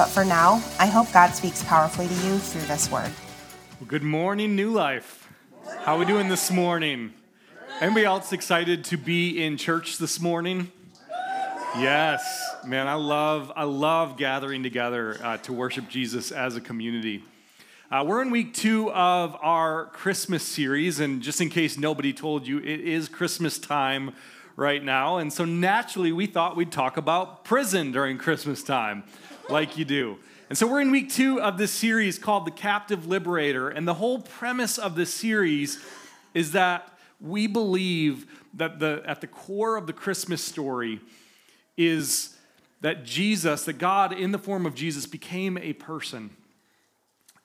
But for now, I hope God speaks powerfully to you through this word. Well, good morning, New Life. How are we doing this morning? Anybody else excited to be in church this morning? Yes, man, I love I love gathering together uh, to worship Jesus as a community. Uh, we're in week two of our Christmas series, and just in case nobody told you, it is Christmas time right now, and so naturally we thought we'd talk about prison during Christmas time, like you do. And so we're in week two of this series called The Captive Liberator. And the whole premise of this series is that we believe that the, at the core of the Christmas story is that Jesus, that God in the form of Jesus, became a person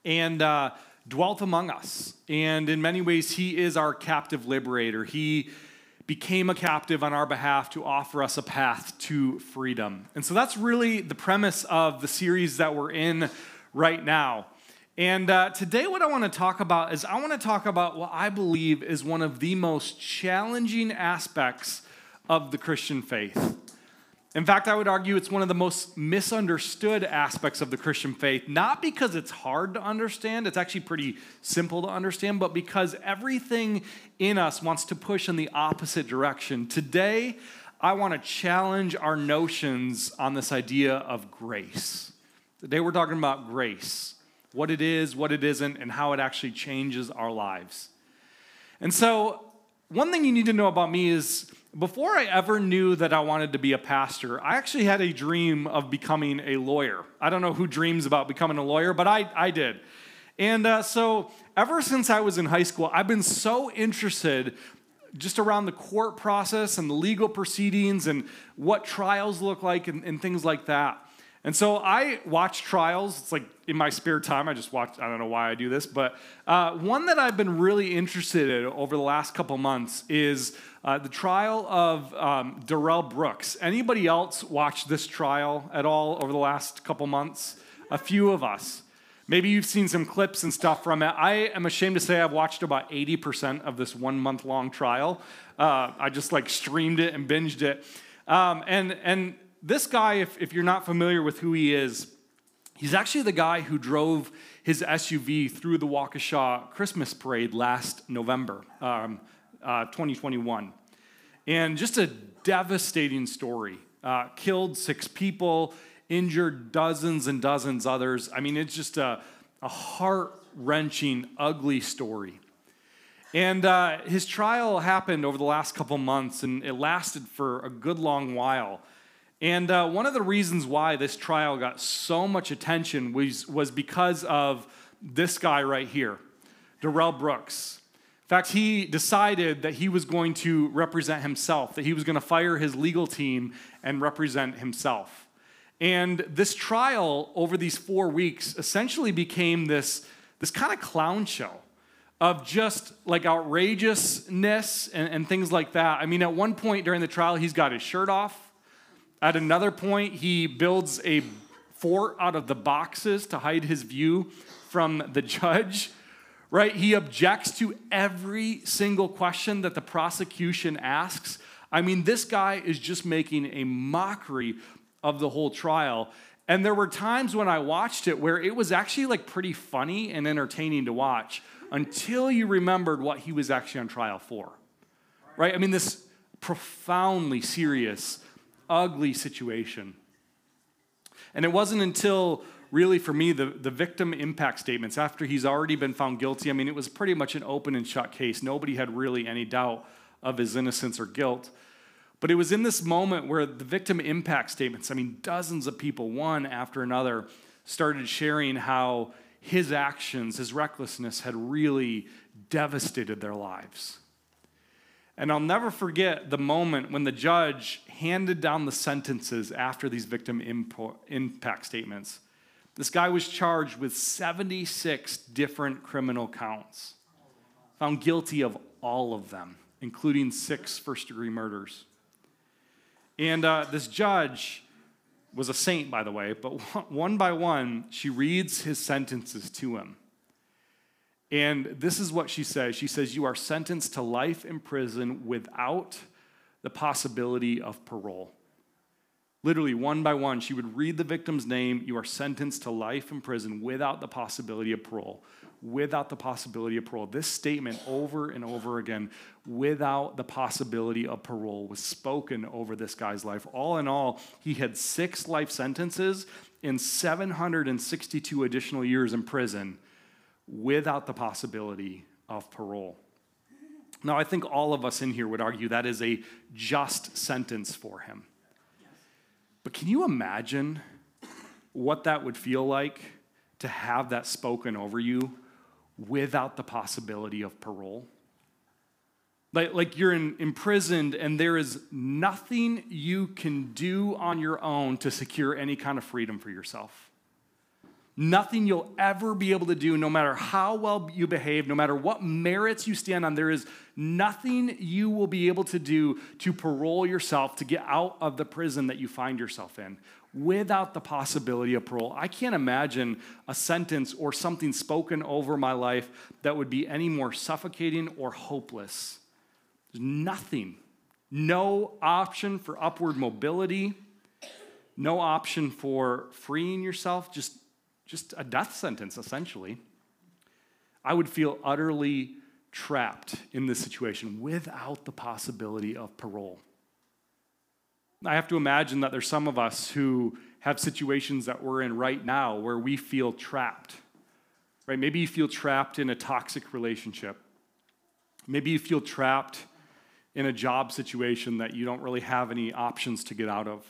and uh, dwelt among us. And in many ways, he is our captive liberator. He became a captive on our behalf to offer us a path to freedom. And so that's really the premise of the series that we're in right now. And uh, today, what I want to talk about is I want to talk about what I believe is one of the most challenging aspects of the Christian faith. In fact, I would argue it's one of the most misunderstood aspects of the Christian faith, not because it's hard to understand, it's actually pretty simple to understand, but because everything in us wants to push in the opposite direction. Today, I want to challenge our notions on this idea of grace. Today, we're talking about grace what it is, what it isn't, and how it actually changes our lives. And so, one thing you need to know about me is before I ever knew that I wanted to be a pastor, I actually had a dream of becoming a lawyer. I don't know who dreams about becoming a lawyer, but I, I did. And uh, so, ever since I was in high school, I've been so interested just around the court process and the legal proceedings and what trials look like and, and things like that. And so I watch trials. It's like in my spare time, I just watch. I don't know why I do this, but uh, one that I've been really interested in over the last couple months is uh, the trial of um, Darrell Brooks. Anybody else watch this trial at all over the last couple months? A few of us. Maybe you've seen some clips and stuff from it. I am ashamed to say I've watched about 80% of this one month long trial. Uh, I just like streamed it and binged it. Um, and, and this guy, if, if you're not familiar with who he is, he's actually the guy who drove his SUV through the Waukesha Christmas parade last November, um, uh, 2021. And just a devastating story. Uh, killed six people, injured dozens and dozens others. I mean, it's just a, a heart wrenching, ugly story. And uh, his trial happened over the last couple months, and it lasted for a good long while. And uh, one of the reasons why this trial got so much attention was, was because of this guy right here, Darrell Brooks. In fact, he decided that he was going to represent himself, that he was going to fire his legal team and represent himself. And this trial over these four weeks essentially became this, this kind of clown show of just like outrageousness and, and things like that. I mean, at one point during the trial, he's got his shirt off. At another point, he builds a fort out of the boxes to hide his view from the judge, right? He objects to every single question that the prosecution asks. I mean, this guy is just making a mockery of the whole trial. And there were times when I watched it where it was actually like pretty funny and entertaining to watch until you remembered what he was actually on trial for. Right? I mean, this profoundly serious ugly situation. And it wasn't until really for me the, the victim impact statements after he's already been found guilty i mean it was pretty much an open and shut case. Nobody had really any doubt of his innocence or guilt. But it was in this moment where the victim impact statements i mean dozens of people one after another started sharing how his actions his recklessness had really devastated their lives and I'll never forget the moment when the judge handed down the sentences after these victim impact statements. This guy was charged with 76 different criminal counts, found guilty of all of them, including six first degree murders. And uh, this judge was a saint, by the way, but one by one, she reads his sentences to him. And this is what she says She says, You are sentenced to life in prison without the possibility of parole. Literally, one by one, she would read the victim's name. You are sentenced to life in prison without the possibility of parole. Without the possibility of parole. This statement over and over again, without the possibility of parole, was spoken over this guy's life. All in all, he had six life sentences and 762 additional years in prison without the possibility of parole. Now, I think all of us in here would argue that is a just sentence for him. But can you imagine what that would feel like to have that spoken over you without the possibility of parole? Like, like you're in, imprisoned and there is nothing you can do on your own to secure any kind of freedom for yourself. Nothing you'll ever be able to do, no matter how well you behave, no matter what merits you stand on, there is nothing you will be able to do to parole yourself to get out of the prison that you find yourself in without the possibility of parole. I can't imagine a sentence or something spoken over my life that would be any more suffocating or hopeless. There's nothing, no option for upward mobility, no option for freeing yourself, just just a death sentence, essentially. I would feel utterly trapped in this situation without the possibility of parole. I have to imagine that there's some of us who have situations that we're in right now where we feel trapped. Right? Maybe you feel trapped in a toxic relationship. Maybe you feel trapped in a job situation that you don't really have any options to get out of.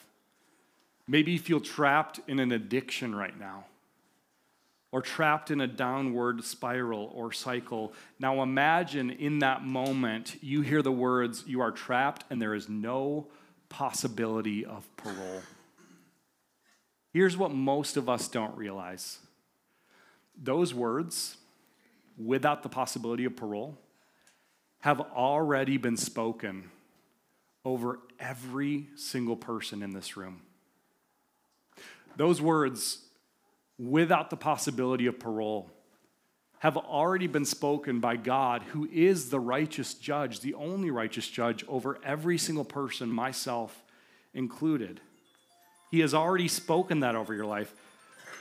Maybe you feel trapped in an addiction right now or trapped in a downward spiral or cycle. Now imagine in that moment you hear the words, You are trapped and there is no possibility of parole. Here's what most of us don't realize those words, without the possibility of parole, have already been spoken over every single person in this room. Those words without the possibility of parole have already been spoken by God, who is the righteous judge, the only righteous judge over every single person, myself included. He has already spoken that over your life.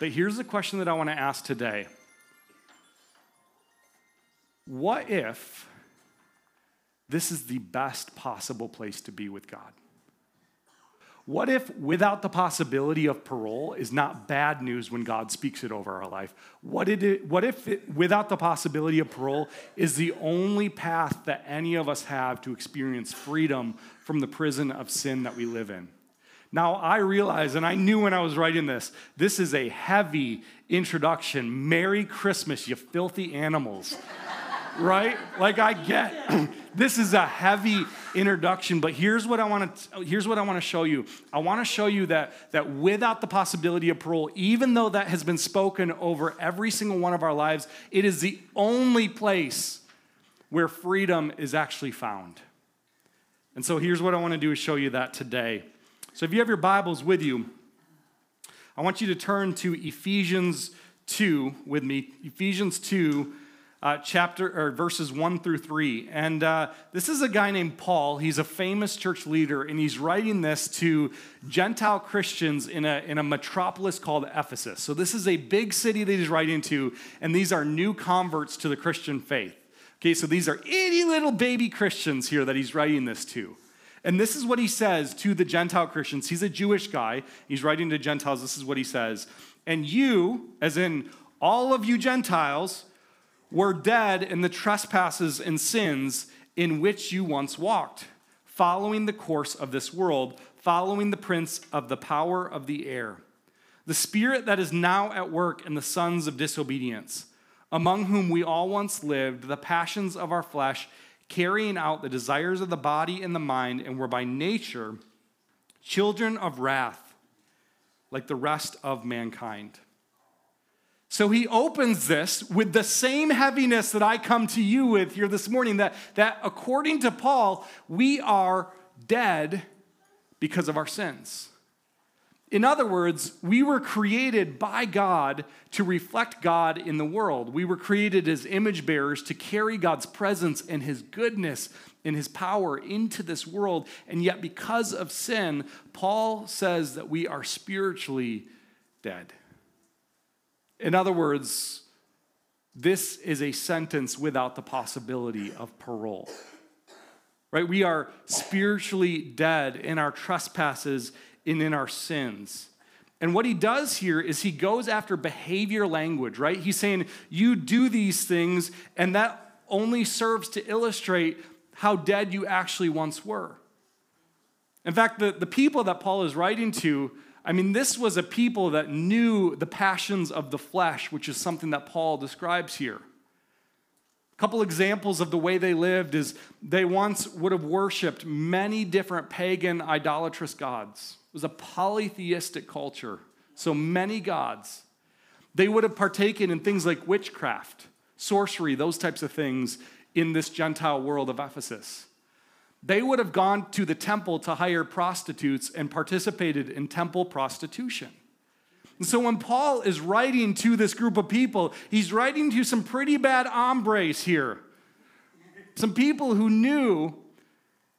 But here's the question that I want to ask today What if this is the best possible place to be with God? What if, without the possibility of parole, is not bad news when God speaks it over our life? What, it, what if, it, without the possibility of parole, is the only path that any of us have to experience freedom from the prison of sin that we live in? Now, I realize, and I knew when I was writing this, this is a heavy introduction. Merry Christmas, you filthy animals right? Like I get this is a heavy introduction, but here's what I want to here's what I want to show you. I want to show you that that without the possibility of parole, even though that has been spoken over every single one of our lives, it is the only place where freedom is actually found. And so here's what I want to do is show you that today. So if you have your Bibles with you, I want you to turn to Ephesians 2 with me. Ephesians 2 uh, chapter or verses one through three. And uh, this is a guy named Paul. He's a famous church leader, and he's writing this to Gentile Christians in a, in a metropolis called Ephesus. So this is a big city that he's writing to, and these are new converts to the Christian faith. Okay, so these are itty little baby Christians here that he's writing this to. And this is what he says to the Gentile Christians. He's a Jewish guy. He's writing to Gentiles. This is what he says. And you, as in all of you Gentiles, were dead in the trespasses and sins in which you once walked, following the course of this world, following the prince of the power of the air, the spirit that is now at work in the sons of disobedience, among whom we all once lived, the passions of our flesh, carrying out the desires of the body and the mind, and were by nature children of wrath, like the rest of mankind. So he opens this with the same heaviness that I come to you with here this morning that, that according to Paul, we are dead because of our sins. In other words, we were created by God to reflect God in the world. We were created as image bearers to carry God's presence and his goodness and his power into this world. And yet, because of sin, Paul says that we are spiritually dead. In other words, this is a sentence without the possibility of parole. Right? We are spiritually dead in our trespasses and in our sins. And what he does here is he goes after behavior language, right? He's saying, You do these things, and that only serves to illustrate how dead you actually once were. In fact, the, the people that Paul is writing to I mean, this was a people that knew the passions of the flesh, which is something that Paul describes here. A couple examples of the way they lived is they once would have worshiped many different pagan idolatrous gods. It was a polytheistic culture, so many gods. They would have partaken in things like witchcraft, sorcery, those types of things in this Gentile world of Ephesus they would have gone to the temple to hire prostitutes and participated in temple prostitution. And so when Paul is writing to this group of people, he's writing to some pretty bad hombres here. Some people who knew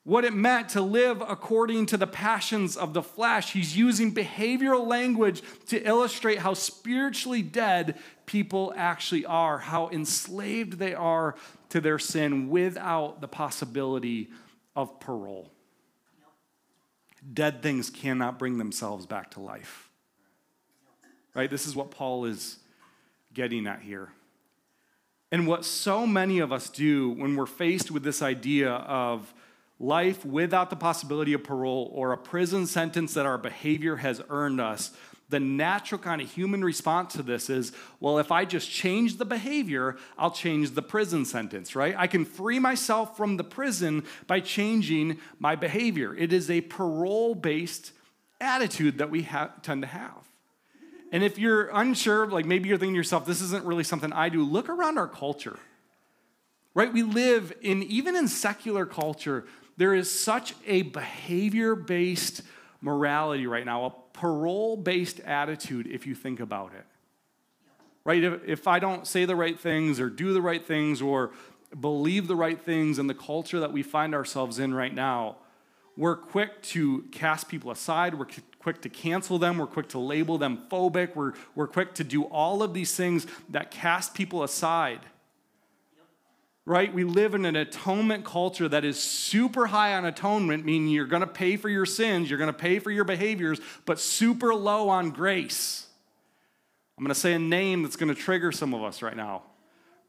what it meant to live according to the passions of the flesh. He's using behavioral language to illustrate how spiritually dead people actually are, how enslaved they are to their sin without the possibility of parole. Dead things cannot bring themselves back to life. Right? This is what Paul is getting at here. And what so many of us do when we're faced with this idea of life without the possibility of parole or a prison sentence that our behavior has earned us, the natural kind of human response to this is well, if I just change the behavior, I'll change the prison sentence, right? I can free myself from the prison by changing my behavior. It is a parole based attitude that we have, tend to have. And if you're unsure, like maybe you're thinking to yourself, this isn't really something I do, look around our culture. Right? We live in, even in secular culture, there is such a behavior based morality right now, parole based attitude if you think about it. Right? If, if I don't say the right things or do the right things or believe the right things in the culture that we find ourselves in right now, we're quick to cast people aside. We're quick to cancel them. We're quick to label them phobic. We're, we're quick to do all of these things that cast people aside right? We live in an atonement culture that is super high on atonement, meaning you're going to pay for your sins, you're going to pay for your behaviors, but super low on grace. I'm going to say a name that's going to trigger some of us right now.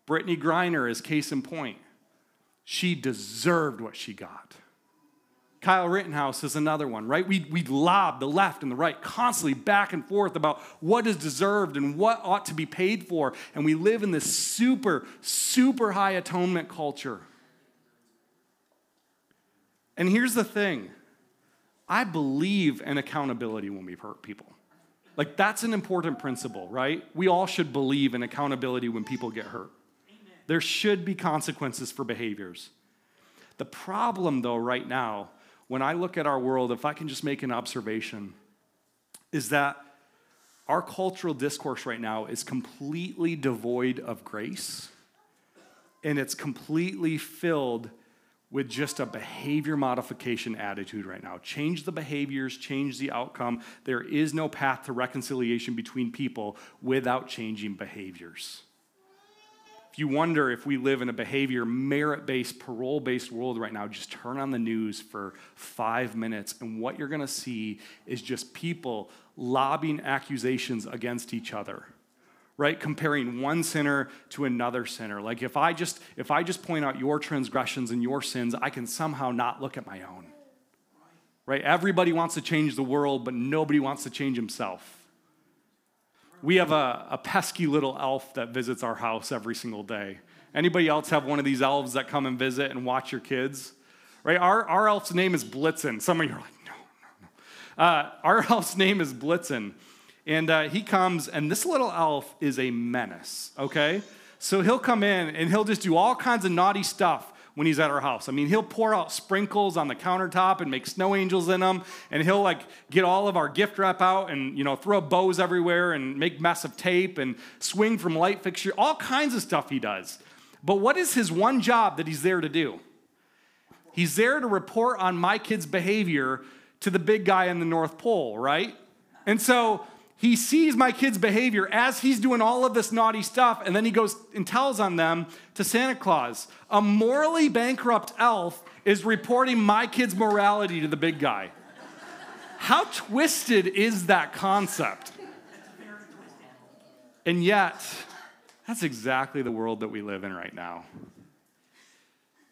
Brittney Griner is case in point. She deserved what she got. Kyle Rittenhouse is another one, right? We, we lob the left and the right constantly back and forth about what is deserved and what ought to be paid for. And we live in this super, super high atonement culture. And here's the thing I believe in accountability when we hurt people. Like, that's an important principle, right? We all should believe in accountability when people get hurt. There should be consequences for behaviors. The problem, though, right now, when I look at our world, if I can just make an observation, is that our cultural discourse right now is completely devoid of grace and it's completely filled with just a behavior modification attitude right now. Change the behaviors, change the outcome. There is no path to reconciliation between people without changing behaviors you wonder if we live in a behavior merit based, parole based world right now, just turn on the news for five minutes, and what you're gonna see is just people lobbing accusations against each other right? Comparing one sinner to another sinner. Like if i just if i just point out your transgressions and your sins i can somehow not look at my own right? Everybody wants to change the world but nobody wants to change himself we have a, a pesky little elf that visits our house every single day. Anybody else have one of these elves that come and visit and watch your kids? Right? Our, our elf's name is Blitzen. Some of you are like, no, no, no. Uh, our elf's name is Blitzen. And uh, he comes, and this little elf is a menace, okay? So he'll come in and he'll just do all kinds of naughty stuff when he's at our house. I mean, he'll pour out sprinkles on the countertop and make snow angels in them, and he'll like get all of our gift wrap out and you know throw bows everywhere and make mess of tape and swing from light fixture, all kinds of stuff he does. But what is his one job that he's there to do? He's there to report on my kid's behavior to the big guy in the North Pole, right? And so he sees my kid's behavior as he's doing all of this naughty stuff, and then he goes and tells on them to Santa Claus. A morally bankrupt elf is reporting my kid's morality to the big guy. How twisted is that concept? And yet, that's exactly the world that we live in right now.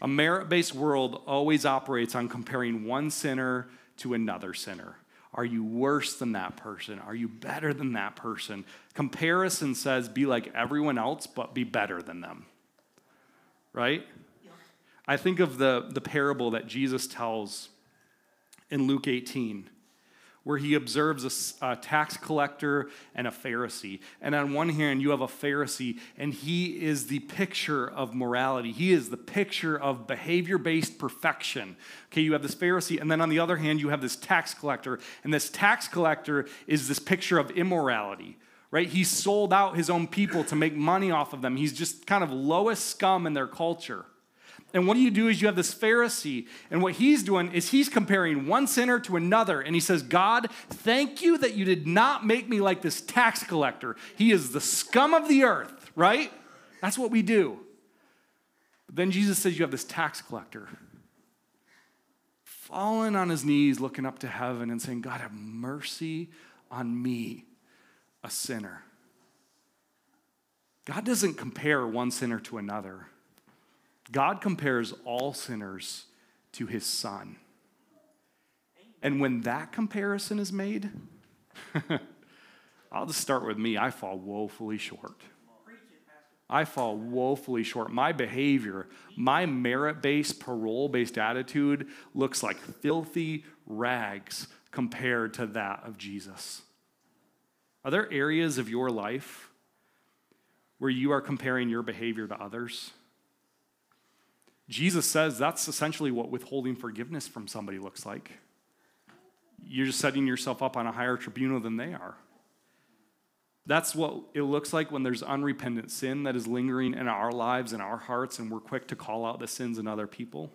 A merit based world always operates on comparing one sinner to another sinner. Are you worse than that person? Are you better than that person? Comparison says be like everyone else, but be better than them. Right? I think of the, the parable that Jesus tells in Luke 18 where he observes a, a, tax collector and a Pharisee. And on one hand, you have a Pharisee, and he is the picture of morality. He is the picture of behavior based perfection. Okay, you have this Pharisee, and then on the other hand, you have this tax collector. And this tax collector is this picture of immorality. Right? He sold out his own people to make money off of them. He's just kind of lowest scum in their culture. And what do you do is you have this Pharisee, and what he's doing is he's comparing one sinner to another. And he says, God, thank you that you did not make me like this tax collector. He is the scum of the earth, right? That's what we do. But then Jesus says, You have this tax collector falling on his knees, looking up to heaven and saying, God, have mercy on me, a sinner. God doesn't compare one sinner to another. God compares all sinners to his son. And when that comparison is made, I'll just start with me. I fall woefully short. I fall woefully short. My behavior, my merit based, parole based attitude looks like filthy rags compared to that of Jesus. Are there areas of your life where you are comparing your behavior to others? Jesus says that's essentially what withholding forgiveness from somebody looks like. You're just setting yourself up on a higher tribunal than they are. That's what it looks like when there's unrepentant sin that is lingering in our lives and our hearts, and we're quick to call out the sins in other people.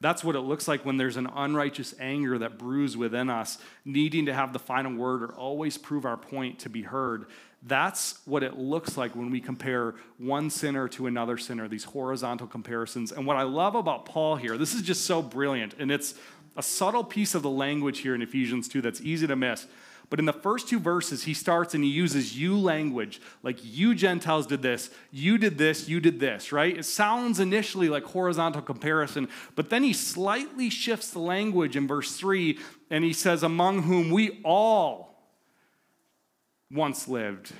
That's what it looks like when there's an unrighteous anger that brews within us, needing to have the final word or always prove our point to be heard. That's what it looks like when we compare one sinner to another sinner, these horizontal comparisons. And what I love about Paul here, this is just so brilliant, and it's a subtle piece of the language here in Ephesians 2 that's easy to miss. But in the first two verses, he starts and he uses you language, like you Gentiles did this, you did this, you did this, right? It sounds initially like horizontal comparison, but then he slightly shifts the language in verse 3 and he says, Among whom we all once lived.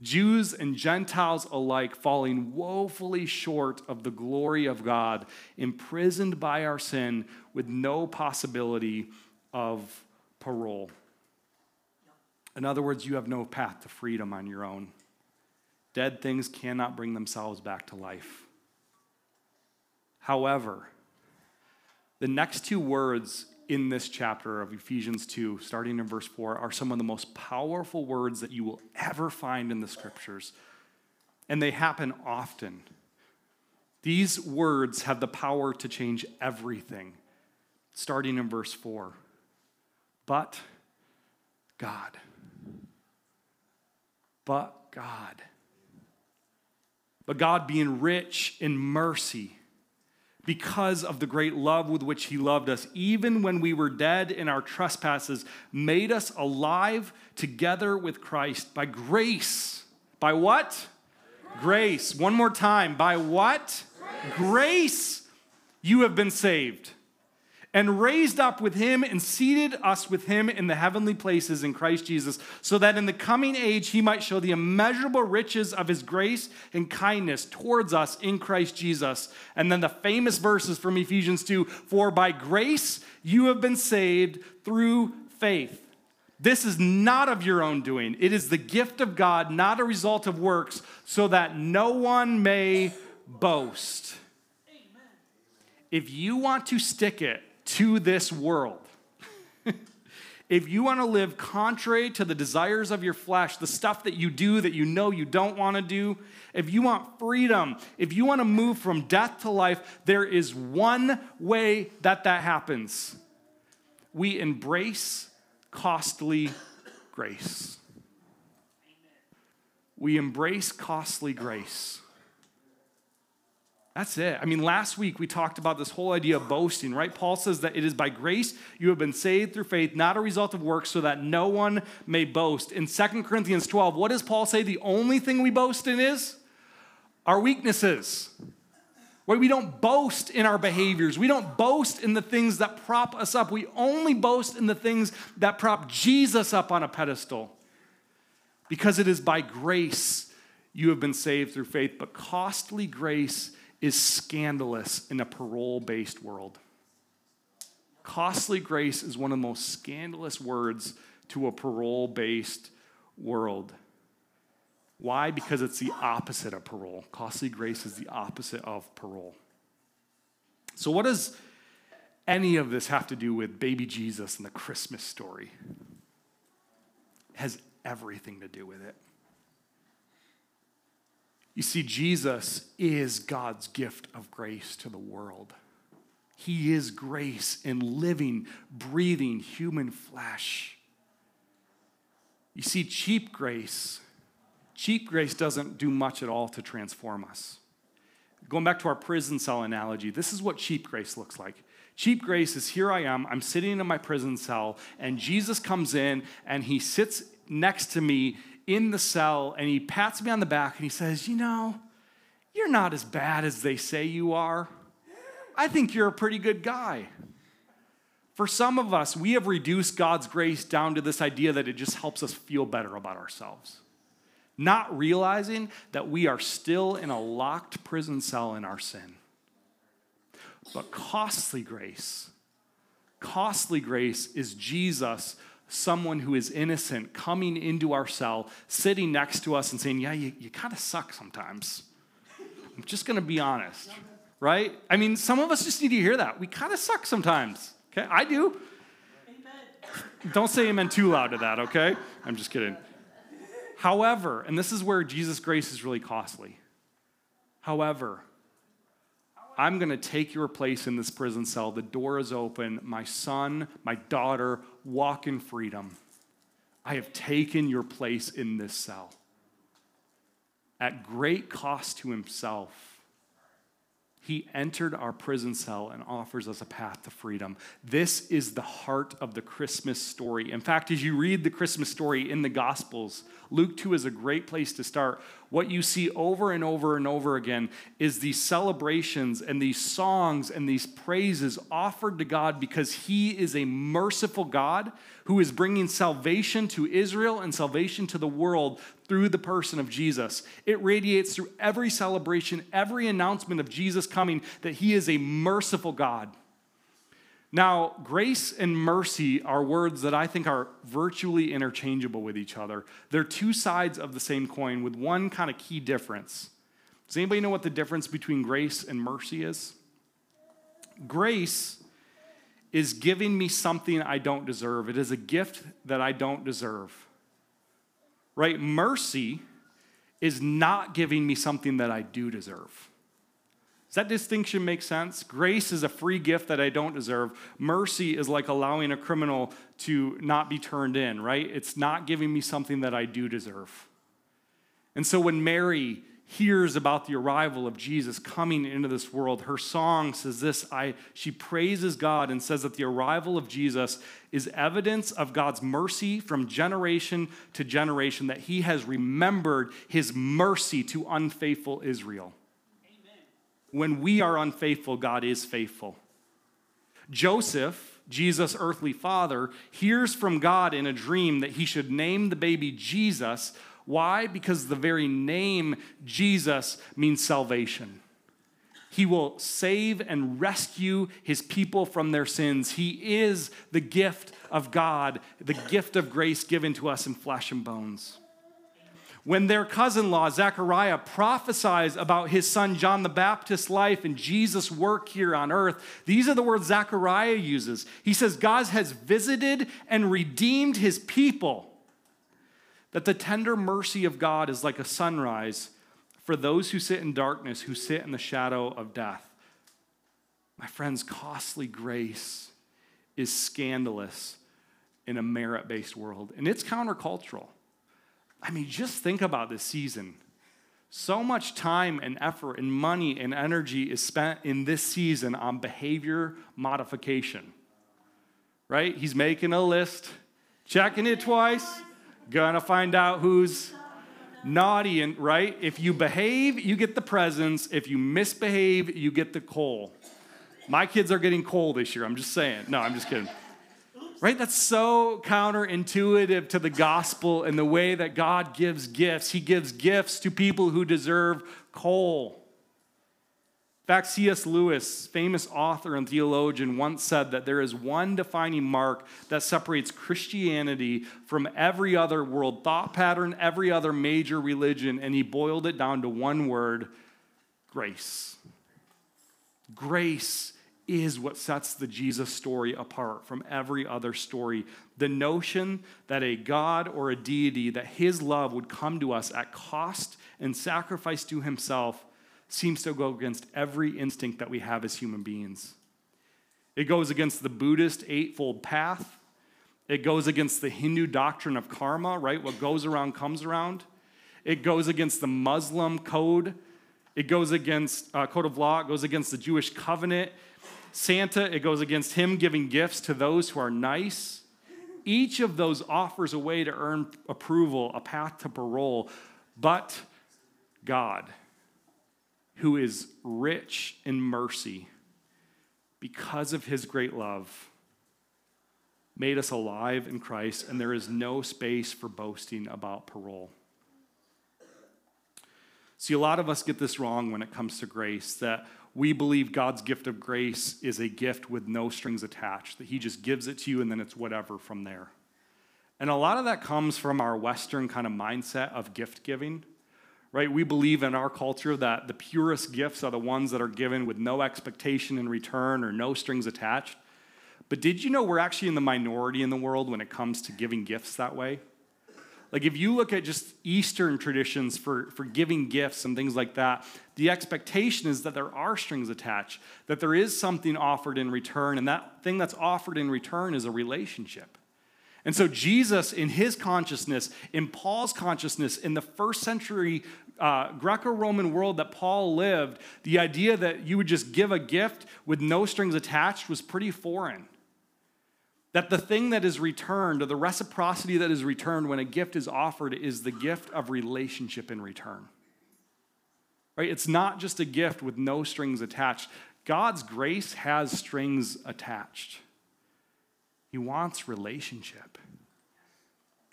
Jews and Gentiles alike falling woefully short of the glory of God, imprisoned by our sin with no possibility of parole. In other words, you have no path to freedom on your own. Dead things cannot bring themselves back to life. However, the next two words in this chapter of Ephesians 2, starting in verse 4, are some of the most powerful words that you will ever find in the scriptures. And they happen often. These words have the power to change everything, starting in verse 4. But God. But God. But God being rich in mercy because of the great love with which he loved us, even when we were dead in our trespasses, made us alive together with Christ by grace. By what? Grace. One more time. By what? Grace. grace. You have been saved and raised up with him and seated us with him in the heavenly places in Christ Jesus, so that in the coming age he might show the immeasurable riches of his grace and kindness towards us in Christ Jesus. And then the famous verses from Ephesians 2 For by grace you have been saved through faith. This is not of your own doing. It is the gift of God, not a result of works, so that no one may boast. If you want to stick it to this world, if you want to live contrary to the desires of your flesh, the stuff that you do that you know you don't want to do, if you want freedom, if you want to move from death to life, there is one way that that happens. We embrace costly grace. We embrace costly grace. That's it. I mean, last week we talked about this whole idea of boasting, right? Paul says that it is by grace you have been saved through faith, not a result of works, so that no one may boast. In 2 Corinthians 12, what does Paul say the only thing we boast in is? Our weaknesses. Right? We don't boast in our behaviors. We don't boast in the things that prop us up. We only boast in the things that prop Jesus up on a pedestal. Because it is by grace you have been saved through faith, but costly grace is scandalous in a parole based world. Costly grace is one of the most scandalous words to a parole based world. Why? Because it's the opposite of parole. Costly grace is the opposite of parole. So, what does any of this have to do with baby Jesus and the Christmas story? It has everything to do with it. You see, Jesus is God's gift of grace to the world. He is grace in living, breathing human flesh. You see, cheap grace, cheap grace doesn't do much at all to transform us. Going back to our prison cell analogy, this is what cheap grace looks like. Cheap grace is here I am, I'm sitting in my prison cell, and Jesus comes in and he sits next to me in the cell and he pats me on the back and he says, You know, you're not as bad as they say you are. I think you're a pretty good guy. For some of us, we have reduced God's grace down to this idea that it just helps us feel better about ourselves, not realizing that we are still in a locked prison cell in our sin. But costly grace, costly grace is Jesus someone who is innocent coming into our cell, sitting next to us and saying, Yeah, you, you kind of suck sometimes. I'm just going to be honest, right? I mean, some of us just need to hear that. We kind of suck sometimes, okay? I do. Amen. Don't say amen too loud to that, okay? I'm just kidding. However, and this is where Jesus' grace is really costly. However, I'm going to take your place in this prison cell. The door is open. My son, my daughter walk in freedom. I have taken your place in this cell. At great cost to himself, he entered our prison cell and offers us a path to freedom. This is the heart of the Christmas story. In fact, as you read the Christmas story in the Gospels, Luke 2 is a great place to start. What you see over and over and over again is these celebrations and these songs and these praises offered to God because He is a merciful God who is bringing salvation to Israel and salvation to the world through the person of Jesus. It radiates through every celebration, every announcement of Jesus coming that He is a merciful God. Now, grace and mercy are words that I think are virtually interchangeable with each other. They're two sides of the same coin with one kind of key difference. Does anybody know what the difference between grace and mercy is? Grace is giving me something I don't deserve, it is a gift that I don't deserve. Right? Mercy is not giving me something that I do deserve. Does that distinction make sense? Grace is a free gift that I don't deserve. Mercy is like allowing a criminal to not be turned in, right? It's not giving me something that I do deserve. And so when Mary hears about the arrival of Jesus coming into this world, her song says this I, she praises God and says that the arrival of Jesus is evidence of God's mercy from generation to generation, that he has remembered his mercy to unfaithful Israel. Amen. When we are unfaithful, God is faithful. Joseph, Jesus' earthly father, hears from God in a dream that he should name the baby Jesus. Why? Because the very name Jesus means salvation. He will save and rescue his people from their sins. He is the gift of God, the gift of grace given to us in flesh and bones. When their cousin in law, Zechariah, prophesies about his son John the Baptist's life and Jesus' work here on earth, these are the words Zechariah uses. He says, God has visited and redeemed his people, that the tender mercy of God is like a sunrise for those who sit in darkness, who sit in the shadow of death. My friends, costly grace is scandalous in a merit based world, and it's countercultural. I mean, just think about this season. So much time and effort and money and energy is spent in this season on behavior modification. Right? He's making a list, checking it twice, gonna find out who's naughty and right? If you behave you get the presents. If you misbehave you get the coal. My kids are getting coal this year i'm just saying. No i'm just kidding. Right? That's so counterintuitive to the gospel and the way that god gives gifts. He gives gifts to people who deserve coal fact, C.S. Lewis, famous author and theologian, once said that there is one defining mark that separates Christianity from every other world thought pattern, every other major religion, and he boiled it down to one word grace. Grace is what sets the Jesus story apart from every other story. The notion that a God or a deity, that his love would come to us at cost and sacrifice to himself seems to go against every instinct that we have as human beings. It goes against the Buddhist Eightfold Path. It goes against the Hindu doctrine of karma, right? What goes around comes around. It goes against the Muslim code. It goes against uh, code of law. It goes against the Jewish covenant. Santa, it goes against him giving gifts to those who are nice. Each of those offers a way to earn approval, a path to parole, but God who is rich in mercy because of his great love, made us alive in Christ, and there is no space for boasting about parole. See, a lot of us get this wrong when it comes to grace that we believe God's gift of grace is a gift with no strings attached, that He just gives it to you and then it's whatever from there. And a lot of that comes from our Western kind of mindset of gift giving right? We believe in our culture that the purest gifts are the ones that are given with no expectation in return or no strings attached. But did you know we're actually in the minority in the world when it comes to giving gifts that way? Like, if you look at just Eastern traditions for, for giving gifts and things like that, the expectation is that there are strings attached, that there is something offered in return, and that thing that's offered in return is a relationship. And so, Jesus, in his consciousness, in Paul's consciousness, in the first century uh, Greco Roman world that Paul lived, the idea that you would just give a gift with no strings attached was pretty foreign. That the thing that is returned, or the reciprocity that is returned when a gift is offered, is the gift of relationship in return. Right? It's not just a gift with no strings attached. God's grace has strings attached. He wants relationship.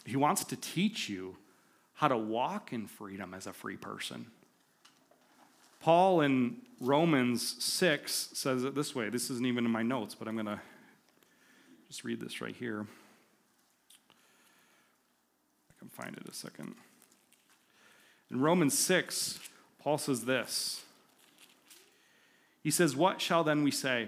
He wants to teach you how to walk in freedom as a free person. Paul in Romans 6 says it this way. This isn't even in my notes, but I'm going to just read this right here. I can find it a second. In Romans 6, Paul says this. He says, What shall then we say?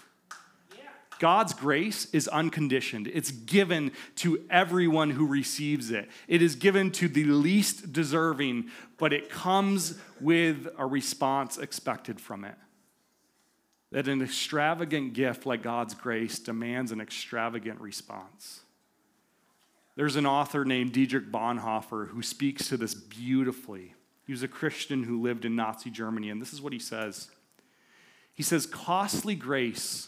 God's grace is unconditioned. It's given to everyone who receives it. It is given to the least deserving, but it comes with a response expected from it. That an extravagant gift like God's grace demands an extravagant response. There's an author named Dietrich Bonhoeffer who speaks to this beautifully. He was a Christian who lived in Nazi Germany, and this is what he says. He says, Costly grace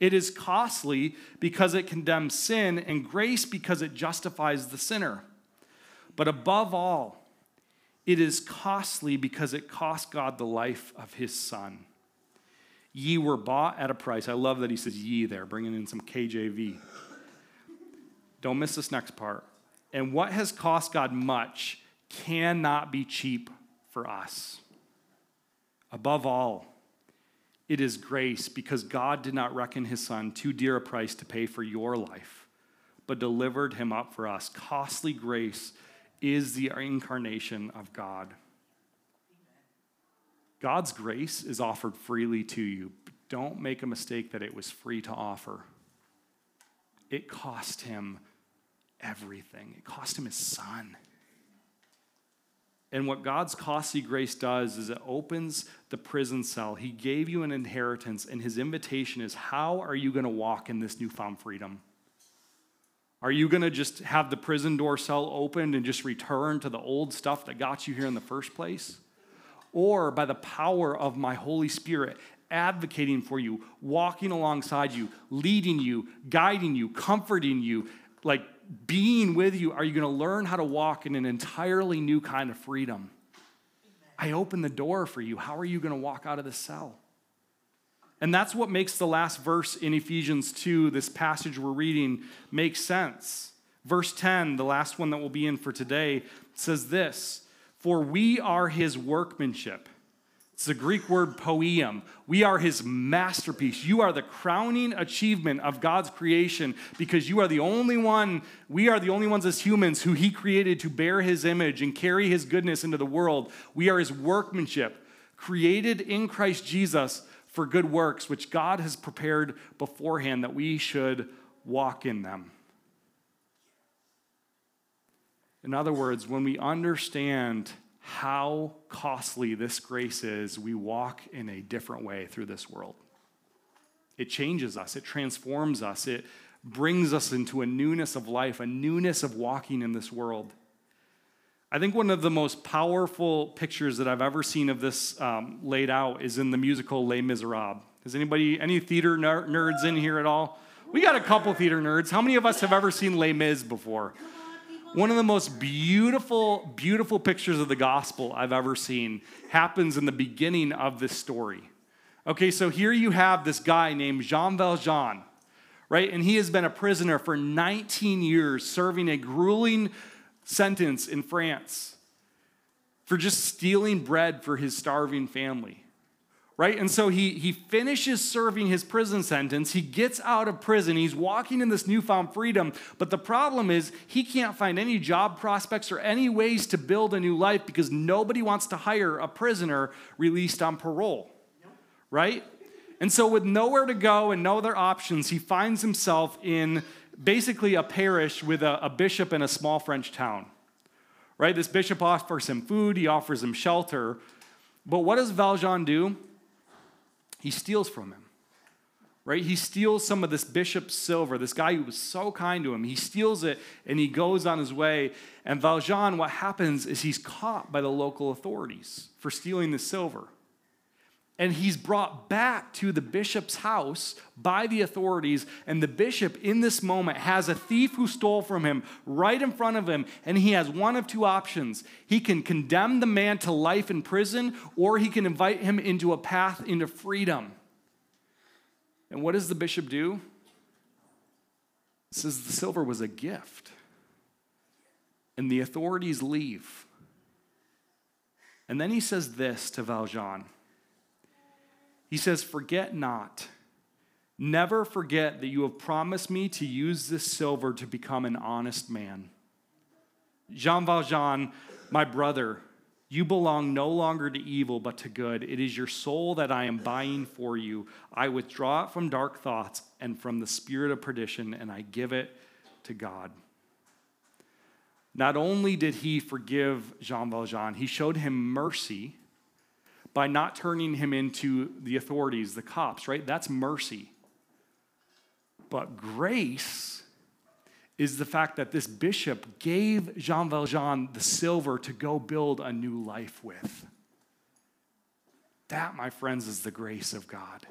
It is costly because it condemns sin, and grace because it justifies the sinner. But above all, it is costly because it cost God the life of his son. Ye were bought at a price. I love that he says ye there, bringing in some KJV. Don't miss this next part. And what has cost God much cannot be cheap for us. Above all, it is grace because God did not reckon his son too dear a price to pay for your life, but delivered him up for us. Costly grace is the incarnation of God. God's grace is offered freely to you. Don't make a mistake that it was free to offer. It cost him everything, it cost him his son. And what God's costly grace does is it opens the prison cell. He gave you an inheritance, and his invitation is how are you going to walk in this newfound freedom? Are you going to just have the prison door cell opened and just return to the old stuff that got you here in the first place? Or by the power of my Holy Spirit, advocating for you, walking alongside you, leading you, guiding you, comforting you, like being with you, are you going to learn how to walk in an entirely new kind of freedom? I open the door for you. How are you going to walk out of the cell? And that's what makes the last verse in Ephesians 2, this passage we're reading, make sense. Verse 10, the last one that we'll be in for today, says this For we are his workmanship it's the Greek word poiema. We are his masterpiece. You are the crowning achievement of God's creation because you are the only one, we are the only ones as humans who he created to bear his image and carry his goodness into the world. We are his workmanship, created in Christ Jesus for good works, which God has prepared beforehand that we should walk in them. In other words, when we understand how costly this grace is, we walk in a different way through this world. It changes us, it transforms us, it brings us into a newness of life, a newness of walking in this world. I think one of the most powerful pictures that I've ever seen of this um, laid out is in the musical Les Miserables. Is anybody, any theater ner- nerds in here at all? We got a couple theater nerds. How many of us have ever seen Les Mis before? One of the most beautiful, beautiful pictures of the gospel I've ever seen happens in the beginning of this story. Okay, so here you have this guy named Jean Valjean, right? And he has been a prisoner for 19 years, serving a grueling sentence in France for just stealing bread for his starving family right? And so he, he finishes serving his prison sentence. He gets out of prison. He's walking in this newfound freedom. But the problem is, he can't find any job prospects or any ways to build a new life because nobody wants to hire a prisoner released on parole, right? And so, with nowhere to go and no other options, he finds himself in basically a parish with a, a bishop in a small French town. Right? This bishop offers him food, he offers him shelter. But what does Valjean do? He steals from him. Right? He steals some of this bishop's silver, this guy who was so kind to him. He steals it and he goes on his way. And Valjean, what happens is he's caught by the local authorities for stealing the silver and he's brought back to the bishop's house by the authorities. And the bishop, in this moment, has a thief who stole from him right in front of him. And he has one of two options he can condemn the man to life in prison, or he can invite him into a path into freedom. And what does the bishop do? It says the silver was a gift. And the authorities leave. And then he says this to Valjean. He says, Forget not. Never forget that you have promised me to use this silver to become an honest man. Jean Valjean, my brother, You belong no longer to evil, but to good. It is your soul that I am buying for you. I withdraw it from dark thoughts and from the spirit of perdition, and I give it to God. Not only did he forgive Jean Valjean, he showed him mercy by not turning him into the authorities, the cops, right? That's mercy. But grace is the fact that this bishop gave Jean Valjean the silver to go build a new life with. That, my friends, is the grace of God.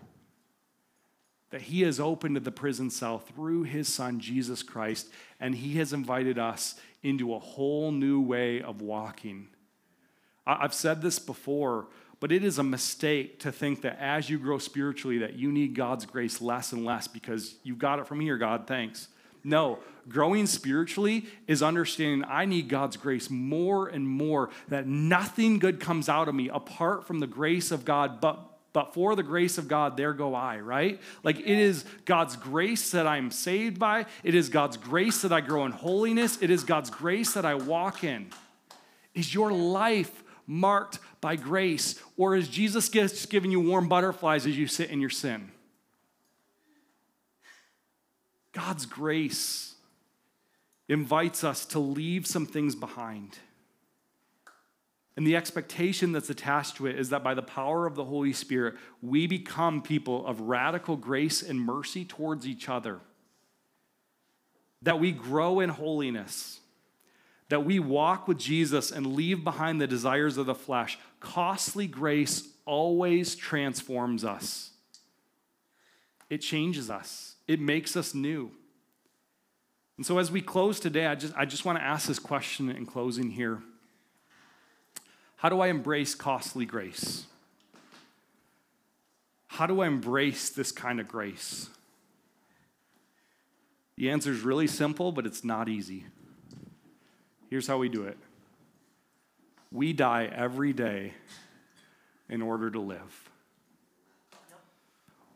That he has opened the prison cell through his son, Jesus Christ, and he has invited us into a whole new way of walking. I've said this before, but it is a mistake to think that as you grow spiritually that you need God's grace less and less because you got it from here, God, thanks. No, growing spiritually is understanding I need God's grace more and more, that nothing good comes out of me apart from the grace of God, but but for the grace of God, there go I, right? Like it is God's grace that I'm saved by. It is God's grace that I grow in holiness. It is God's grace that I walk in. Is your life marked by grace? Or is Jesus just giving you warm butterflies as you sit in your sin? God's grace invites us to leave some things behind. And the expectation that's attached to it is that by the power of the Holy Spirit, we become people of radical grace and mercy towards each other. That we grow in holiness. That we walk with Jesus and leave behind the desires of the flesh. Costly grace always transforms us, it changes us it makes us new. And so as we close today, I just, I just want to ask this question in closing here. How do I embrace costly grace? How do I embrace this kind of grace? The answer is really simple, but it's not easy. Here's how we do it we die every day in order to live.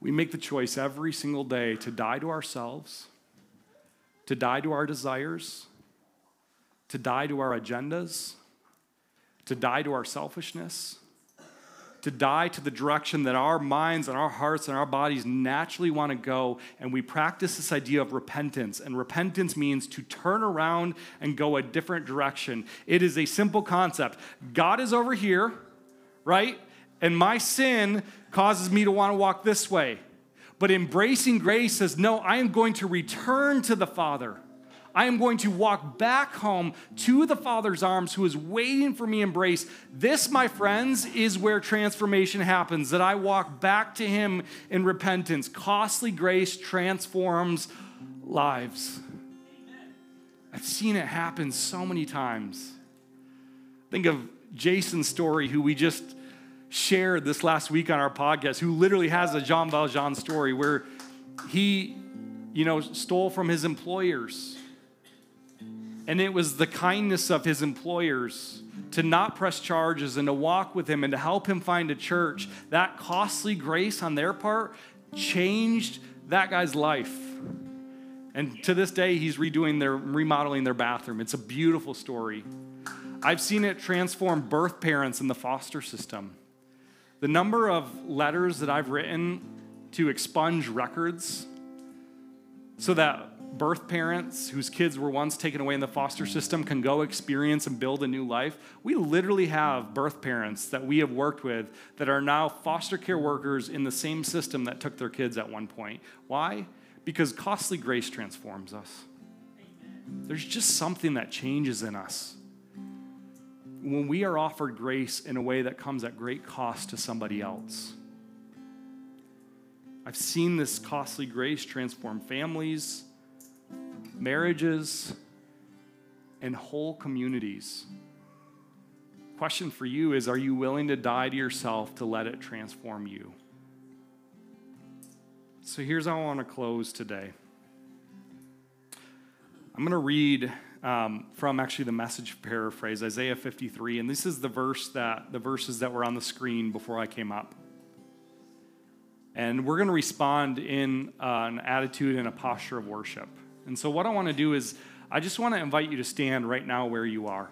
We make the choice every single day to die to ourselves, to die to our desires, to die to our agendas, to die to our selfishness, to die to the direction that our minds and our hearts and our bodies naturally want to go. And we practice this idea of repentance. And repentance means to turn around and go a different direction. It is a simple concept. God is over here, right? And my sin causes me to want to walk this way. But embracing grace says, no, I am going to return to the Father. I am going to walk back home to the Father's arms who is waiting for me embrace. This, my friends, is where transformation happens, that I walk back to Him in repentance. Costly grace transforms lives. I've seen it happen so many times. Think of Jason's story, who we just shared this last week on our podcast, who literally has a Jean Valjean story where he, you know, stole from his employers. And it was the kindness of his employers to not press charges and to walk with him and to help him find a church. That costly grace on their part changed that guy's life. And to this day, he's redoing their, remodeling their bathroom. It's a beautiful story. I've seen it transform birth parents in the foster system. The number of letters that I've written to expunge records so that birth parents whose kids were once taken away in the foster system can go experience and build a new life. We literally have birth parents that we have worked with that are now foster care workers in the same system that took their kids at one point. Why? Because costly grace transforms us. There's just something that changes in us when we are offered grace in a way that comes at great cost to somebody else. I've seen this costly grace transform families, marriages, and whole communities. Question for you is Are you willing to die to yourself to let it transform you? So here's how I want to close today. I'm going to read um, from actually the message paraphrase, Isaiah 53, and this is the verse that the verses that were on the screen before I came up. And we're going to respond in uh, an attitude and a posture of worship. And so, what I want to do is, I just want to invite you to stand right now where you are.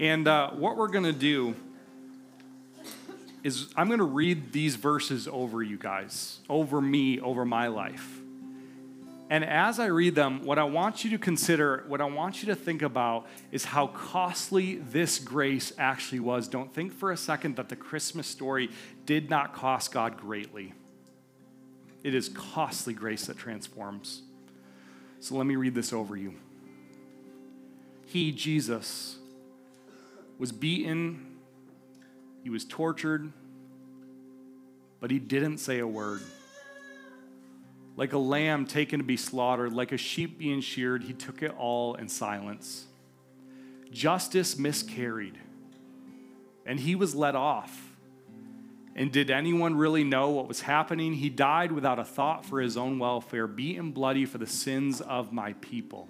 And uh, what we're going to do is I'm going to read these verses over you guys, over me, over my life. And as I read them, what I want you to consider, what I want you to think about is how costly this grace actually was. Don't think for a second that the Christmas story did not cost God greatly. It is costly grace that transforms. So let me read this over you. He, Jesus, was beaten, he was tortured, but he didn't say a word. Like a lamb taken to be slaughtered, like a sheep being sheared, he took it all in silence. Justice miscarried, and he was let off. And did anyone really know what was happening? He died without a thought for his own welfare, beaten bloody for the sins of my people.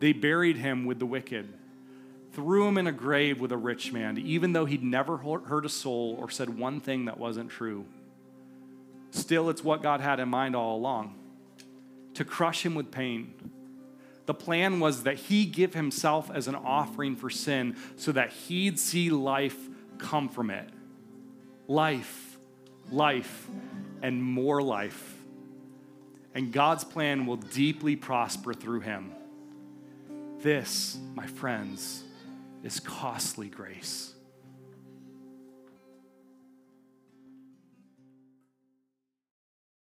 They buried him with the wicked, threw him in a grave with a rich man, even though he'd never hurt a soul or said one thing that wasn't true. Still, it's what God had in mind all along to crush him with pain. The plan was that he give himself as an offering for sin so that he'd see life come from it. Life, life, and more life. And God's plan will deeply prosper through him. This, my friends, is costly grace.